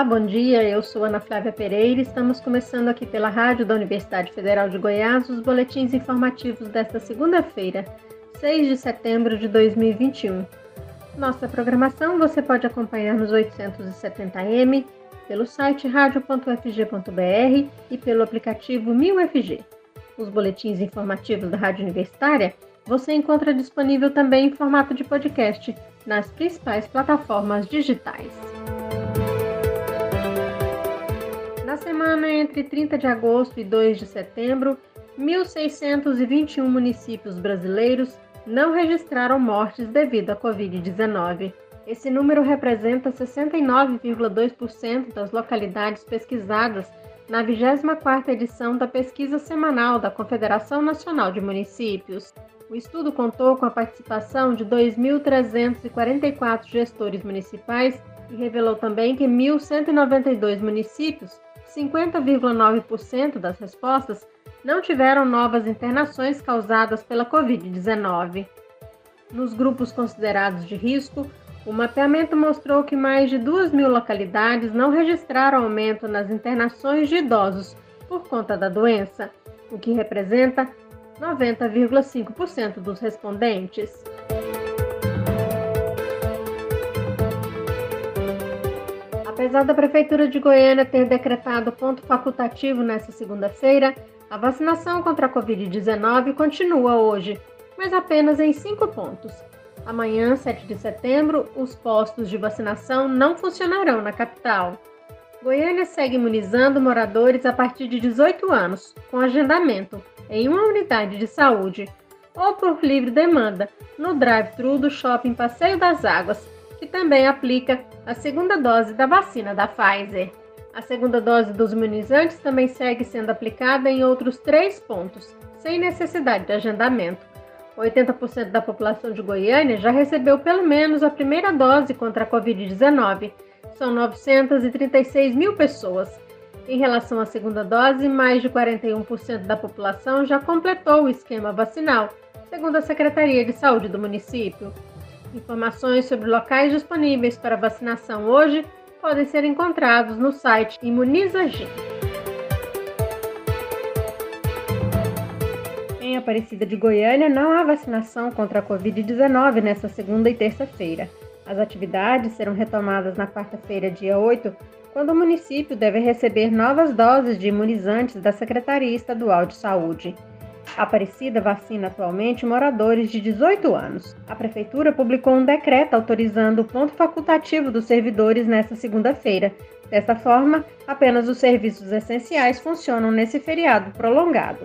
Olá, bom dia. Eu sou Ana Flávia Pereira. Estamos começando aqui pela Rádio da Universidade Federal de Goiás os boletins informativos desta segunda-feira, 6 de setembro de 2021. Nossa programação você pode acompanhar nos 870m, pelo site radio.fg.br e pelo aplicativo 1000FG. Os boletins informativos da Rádio Universitária você encontra disponível também em formato de podcast nas principais plataformas digitais. Semana entre 30 de agosto e 2 de setembro, 1.621 municípios brasileiros não registraram mortes devido à Covid-19. Esse número representa 69,2% das localidades pesquisadas na 24ª edição da pesquisa semanal da Confederação Nacional de Municípios. O estudo contou com a participação de 2.344 gestores municipais e revelou também que 1.192 municípios 50,9% das respostas não tiveram novas internações causadas pela Covid-19. Nos grupos considerados de risco, o mapeamento mostrou que mais de 2 mil localidades não registraram aumento nas internações de idosos por conta da doença, o que representa 90,5% dos respondentes. Apesar da Prefeitura de Goiânia ter decretado ponto facultativo nesta segunda-feira, a vacinação contra a Covid-19 continua hoje, mas apenas em cinco pontos. Amanhã, 7 de setembro, os postos de vacinação não funcionarão na capital. Goiânia segue imunizando moradores a partir de 18 anos, com agendamento, em uma unidade de saúde, ou por livre demanda, no drive-thru do Shopping Passeio das Águas, que também aplica a segunda dose da vacina da Pfizer. A segunda dose dos imunizantes também segue sendo aplicada em outros três pontos, sem necessidade de agendamento. 80% da população de Goiânia já recebeu pelo menos a primeira dose contra a Covid-19. São 936 mil pessoas. Em relação à segunda dose, mais de 41% da população já completou o esquema vacinal, segundo a Secretaria de Saúde do município. Informações sobre locais disponíveis para vacinação hoje podem ser encontrados no site Imunizagin. Em Aparecida de Goiânia, não há vacinação contra a Covid-19 nesta segunda e terça-feira. As atividades serão retomadas na quarta-feira, dia 8, quando o município deve receber novas doses de imunizantes da Secretaria Estadual de Saúde. Aparecida vacina atualmente moradores de 18 anos. A Prefeitura publicou um decreto autorizando o ponto facultativo dos servidores nesta segunda-feira. Dessa forma, apenas os serviços essenciais funcionam nesse feriado prolongado.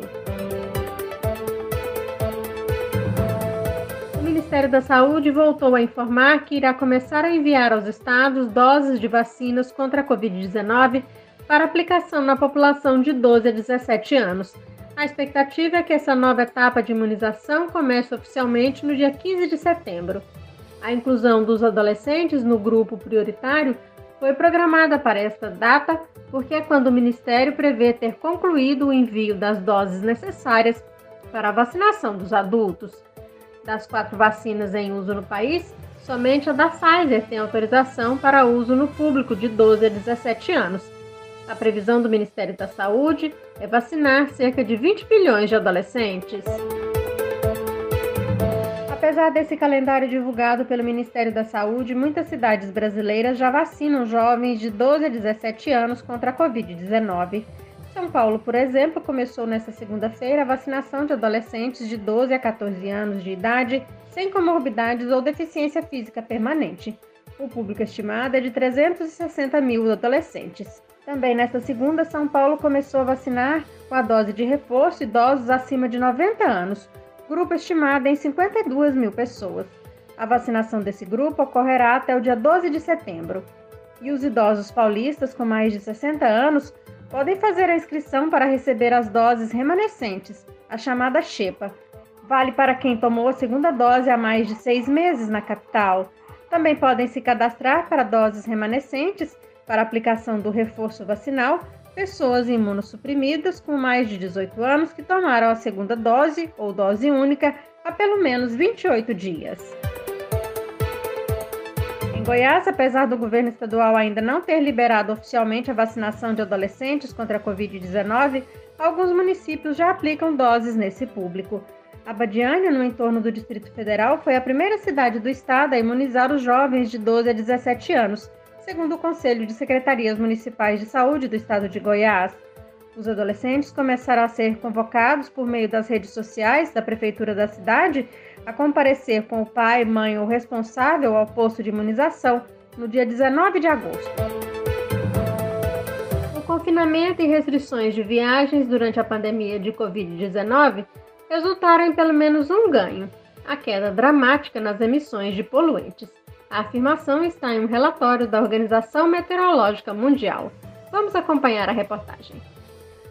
O Ministério da Saúde voltou a informar que irá começar a enviar aos estados doses de vacinas contra a Covid-19 para aplicação na população de 12 a 17 anos. A expectativa é que essa nova etapa de imunização comece oficialmente no dia 15 de setembro. A inclusão dos adolescentes no grupo prioritário foi programada para esta data porque é quando o Ministério prevê ter concluído o envio das doses necessárias para a vacinação dos adultos. Das quatro vacinas em uso no país, somente a da Pfizer tem autorização para uso no público de 12 a 17 anos a previsão do Ministério da Saúde é vacinar cerca de 20 bilhões de adolescentes. Apesar desse calendário divulgado pelo Ministério da Saúde, muitas cidades brasileiras já vacinam jovens de 12 a 17 anos contra a Covid-19. São Paulo, por exemplo, começou nesta segunda-feira a vacinação de adolescentes de 12 a 14 anos de idade sem comorbidades ou deficiência física permanente. O público estimado é de 360 mil adolescentes. Também nesta segunda, São Paulo começou a vacinar com a dose de reforço idosos acima de 90 anos, grupo estimado em 52 mil pessoas. A vacinação desse grupo ocorrerá até o dia 12 de setembro. E os idosos paulistas com mais de 60 anos podem fazer a inscrição para receber as doses remanescentes, a chamada Xepa. Vale para quem tomou a segunda dose há mais de seis meses na capital. Também podem se cadastrar para doses remanescentes para aplicação do reforço vacinal pessoas imunossuprimidas com mais de 18 anos que tomaram a segunda dose ou dose única há pelo menos 28 dias. Em Goiás, apesar do governo estadual ainda não ter liberado oficialmente a vacinação de adolescentes contra a Covid-19, alguns municípios já aplicam doses nesse público. Abadiânia, no entorno do Distrito Federal, foi a primeira cidade do estado a imunizar os jovens de 12 a 17 anos, segundo o Conselho de Secretarias Municipais de Saúde do estado de Goiás. Os adolescentes começarão a ser convocados por meio das redes sociais da prefeitura da cidade a comparecer com o pai, mãe ou responsável ao posto de imunização no dia 19 de agosto. O confinamento e restrições de viagens durante a pandemia de Covid-19 resultaram em pelo menos um ganho: a queda dramática nas emissões de poluentes. A afirmação está em um relatório da Organização Meteorológica Mundial. Vamos acompanhar a reportagem.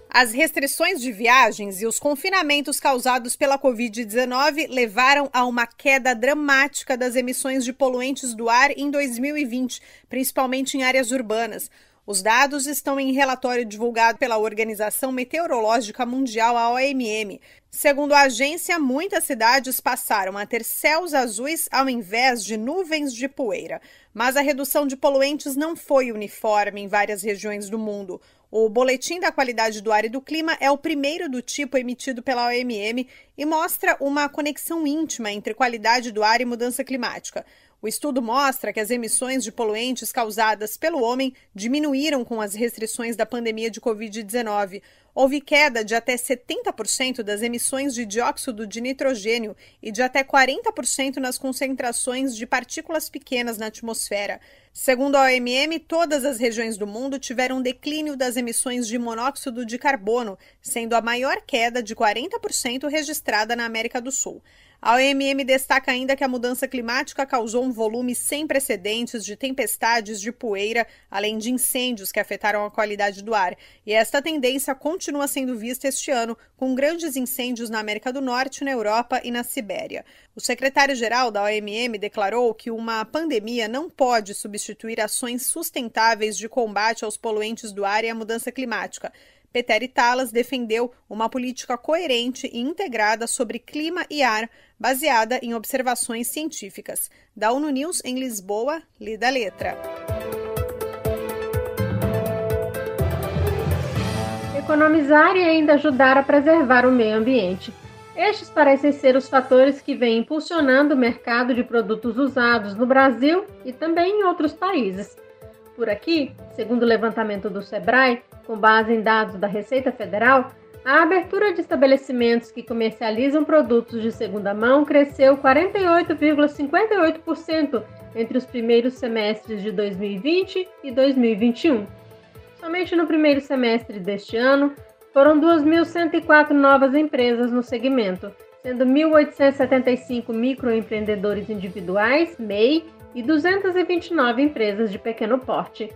As restrições de viagens e os confinamentos causados pela Covid-19 levaram a uma queda dramática das emissões de poluentes do ar em 2020, principalmente em áreas urbanas. Os dados estão em relatório divulgado pela Organização Meteorológica Mundial, a OMM. Segundo a agência, muitas cidades passaram a ter céus azuis ao invés de nuvens de poeira. Mas a redução de poluentes não foi uniforme em várias regiões do mundo. O Boletim da Qualidade do Ar e do Clima é o primeiro do tipo emitido pela OMM e mostra uma conexão íntima entre qualidade do ar e mudança climática. O estudo mostra que as emissões de poluentes causadas pelo homem diminuíram com as restrições da pandemia de Covid-19 houve queda de até 70% das emissões de dióxido de nitrogênio e de até 40% nas concentrações de partículas pequenas na atmosfera. Segundo a OMM, todas as regiões do mundo tiveram declínio das emissões de monóxido de carbono, sendo a maior queda de 40% registrada na América do Sul. A OMM destaca ainda que a mudança climática causou um volume sem precedentes de tempestades de poeira, além de incêndios que afetaram a qualidade do ar. E esta tendência continua sendo vista este ano, com grandes incêndios na América do Norte, na Europa e na Sibéria. O secretário-geral da OMM declarou que uma pandemia não pode substituir ações sustentáveis de combate aos poluentes do ar e à mudança climática. Peter Talas defendeu uma política coerente e integrada sobre clima e ar, baseada em observações científicas. Da ONU News em Lisboa, lida letra. Economizar e ainda ajudar a preservar o meio ambiente. Estes parecem ser os fatores que vêm impulsionando o mercado de produtos usados no Brasil e também em outros países. Por aqui, segundo o levantamento do Sebrae, com base em dados da Receita Federal, a abertura de estabelecimentos que comercializam produtos de segunda mão cresceu 48,58% entre os primeiros semestres de 2020 e 2021. Somente no primeiro semestre deste ano, foram 2.104 novas empresas no segmento, sendo 1.875 microempreendedores individuais, MEI, e 229 empresas de pequeno porte.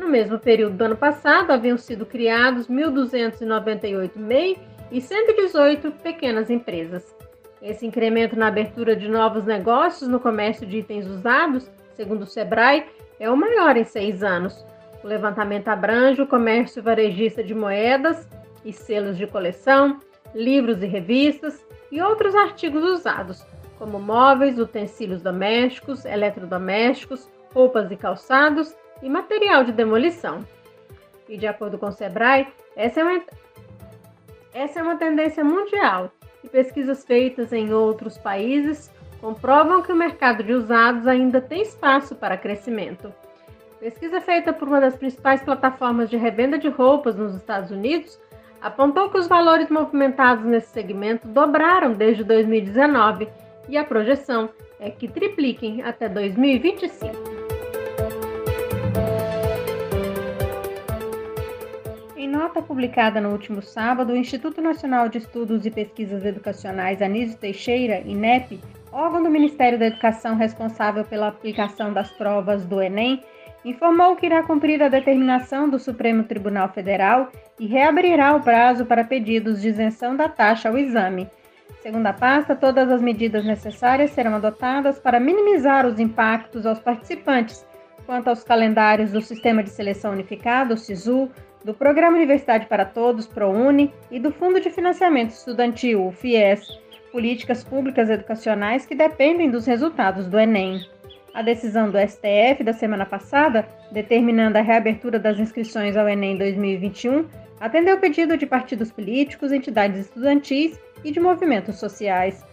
No mesmo período do ano passado, haviam sido criados 1.298 MEI e 118 pequenas empresas. Esse incremento na abertura de novos negócios no comércio de itens usados, segundo o Sebrae, é o maior em seis anos. O levantamento abrange o comércio varejista de moedas e selos de coleção, livros e revistas e outros artigos usados, como móveis, utensílios domésticos, eletrodomésticos, roupas e calçados e material de demolição. E de acordo com o Sebrae, essa é uma, essa é uma tendência mundial e pesquisas feitas em outros países comprovam que o mercado de usados ainda tem espaço para crescimento. Pesquisa feita por uma das principais plataformas de revenda de roupas nos Estados Unidos apontou que os valores movimentados nesse segmento dobraram desde 2019 e a projeção é que tripliquem até 2025. Nota publicada no último sábado, o Instituto Nacional de Estudos e Pesquisas Educacionais Anísio Teixeira, INEP, órgão do Ministério da Educação responsável pela aplicação das provas do Enem, informou que irá cumprir a determinação do Supremo Tribunal Federal e reabrirá o prazo para pedidos de isenção da taxa ao exame. Segundo a pasta, todas as medidas necessárias serão adotadas para minimizar os impactos aos participantes quanto aos calendários do Sistema de Seleção Unificado, o SISU, do Programa Universidade para Todos, ProUni, e do Fundo de Financiamento Estudantil, o FIES, políticas públicas educacionais que dependem dos resultados do Enem. A decisão do STF da semana passada, determinando a reabertura das inscrições ao Enem 2021, atendeu o pedido de partidos políticos, entidades estudantis e de movimentos sociais.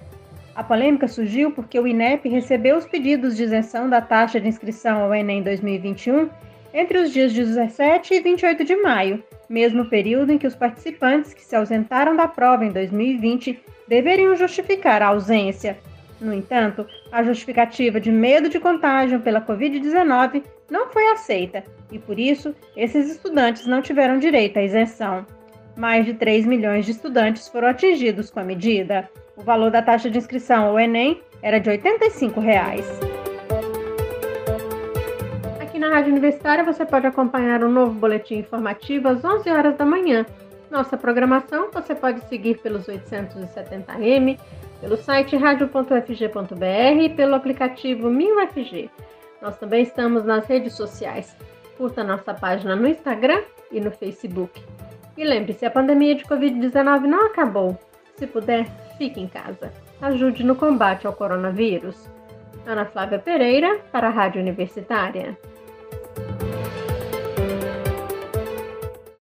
A polêmica surgiu porque o INEP recebeu os pedidos de isenção da taxa de inscrição ao Enem 2021 entre os dias 17 e 28 de maio, mesmo período em que os participantes que se ausentaram da prova em 2020 deveriam justificar a ausência. No entanto, a justificativa de medo de contágio pela Covid-19 não foi aceita e, por isso, esses estudantes não tiveram direito à isenção. Mais de 3 milhões de estudantes foram atingidos com a medida. O valor da taxa de inscrição ao Enem era de 85 reais. Na Rádio Universitária você pode acompanhar um novo boletim informativo às 11 horas da manhã. Nossa programação você pode seguir pelos 870m, pelo site radio.fg.br e pelo aplicativo MinUFG. Nós também estamos nas redes sociais. Curta nossa página no Instagram e no Facebook. E lembre-se, a pandemia de Covid-19 não acabou. Se puder, fique em casa. Ajude no combate ao coronavírus. Ana Flávia Pereira, para a Rádio Universitária.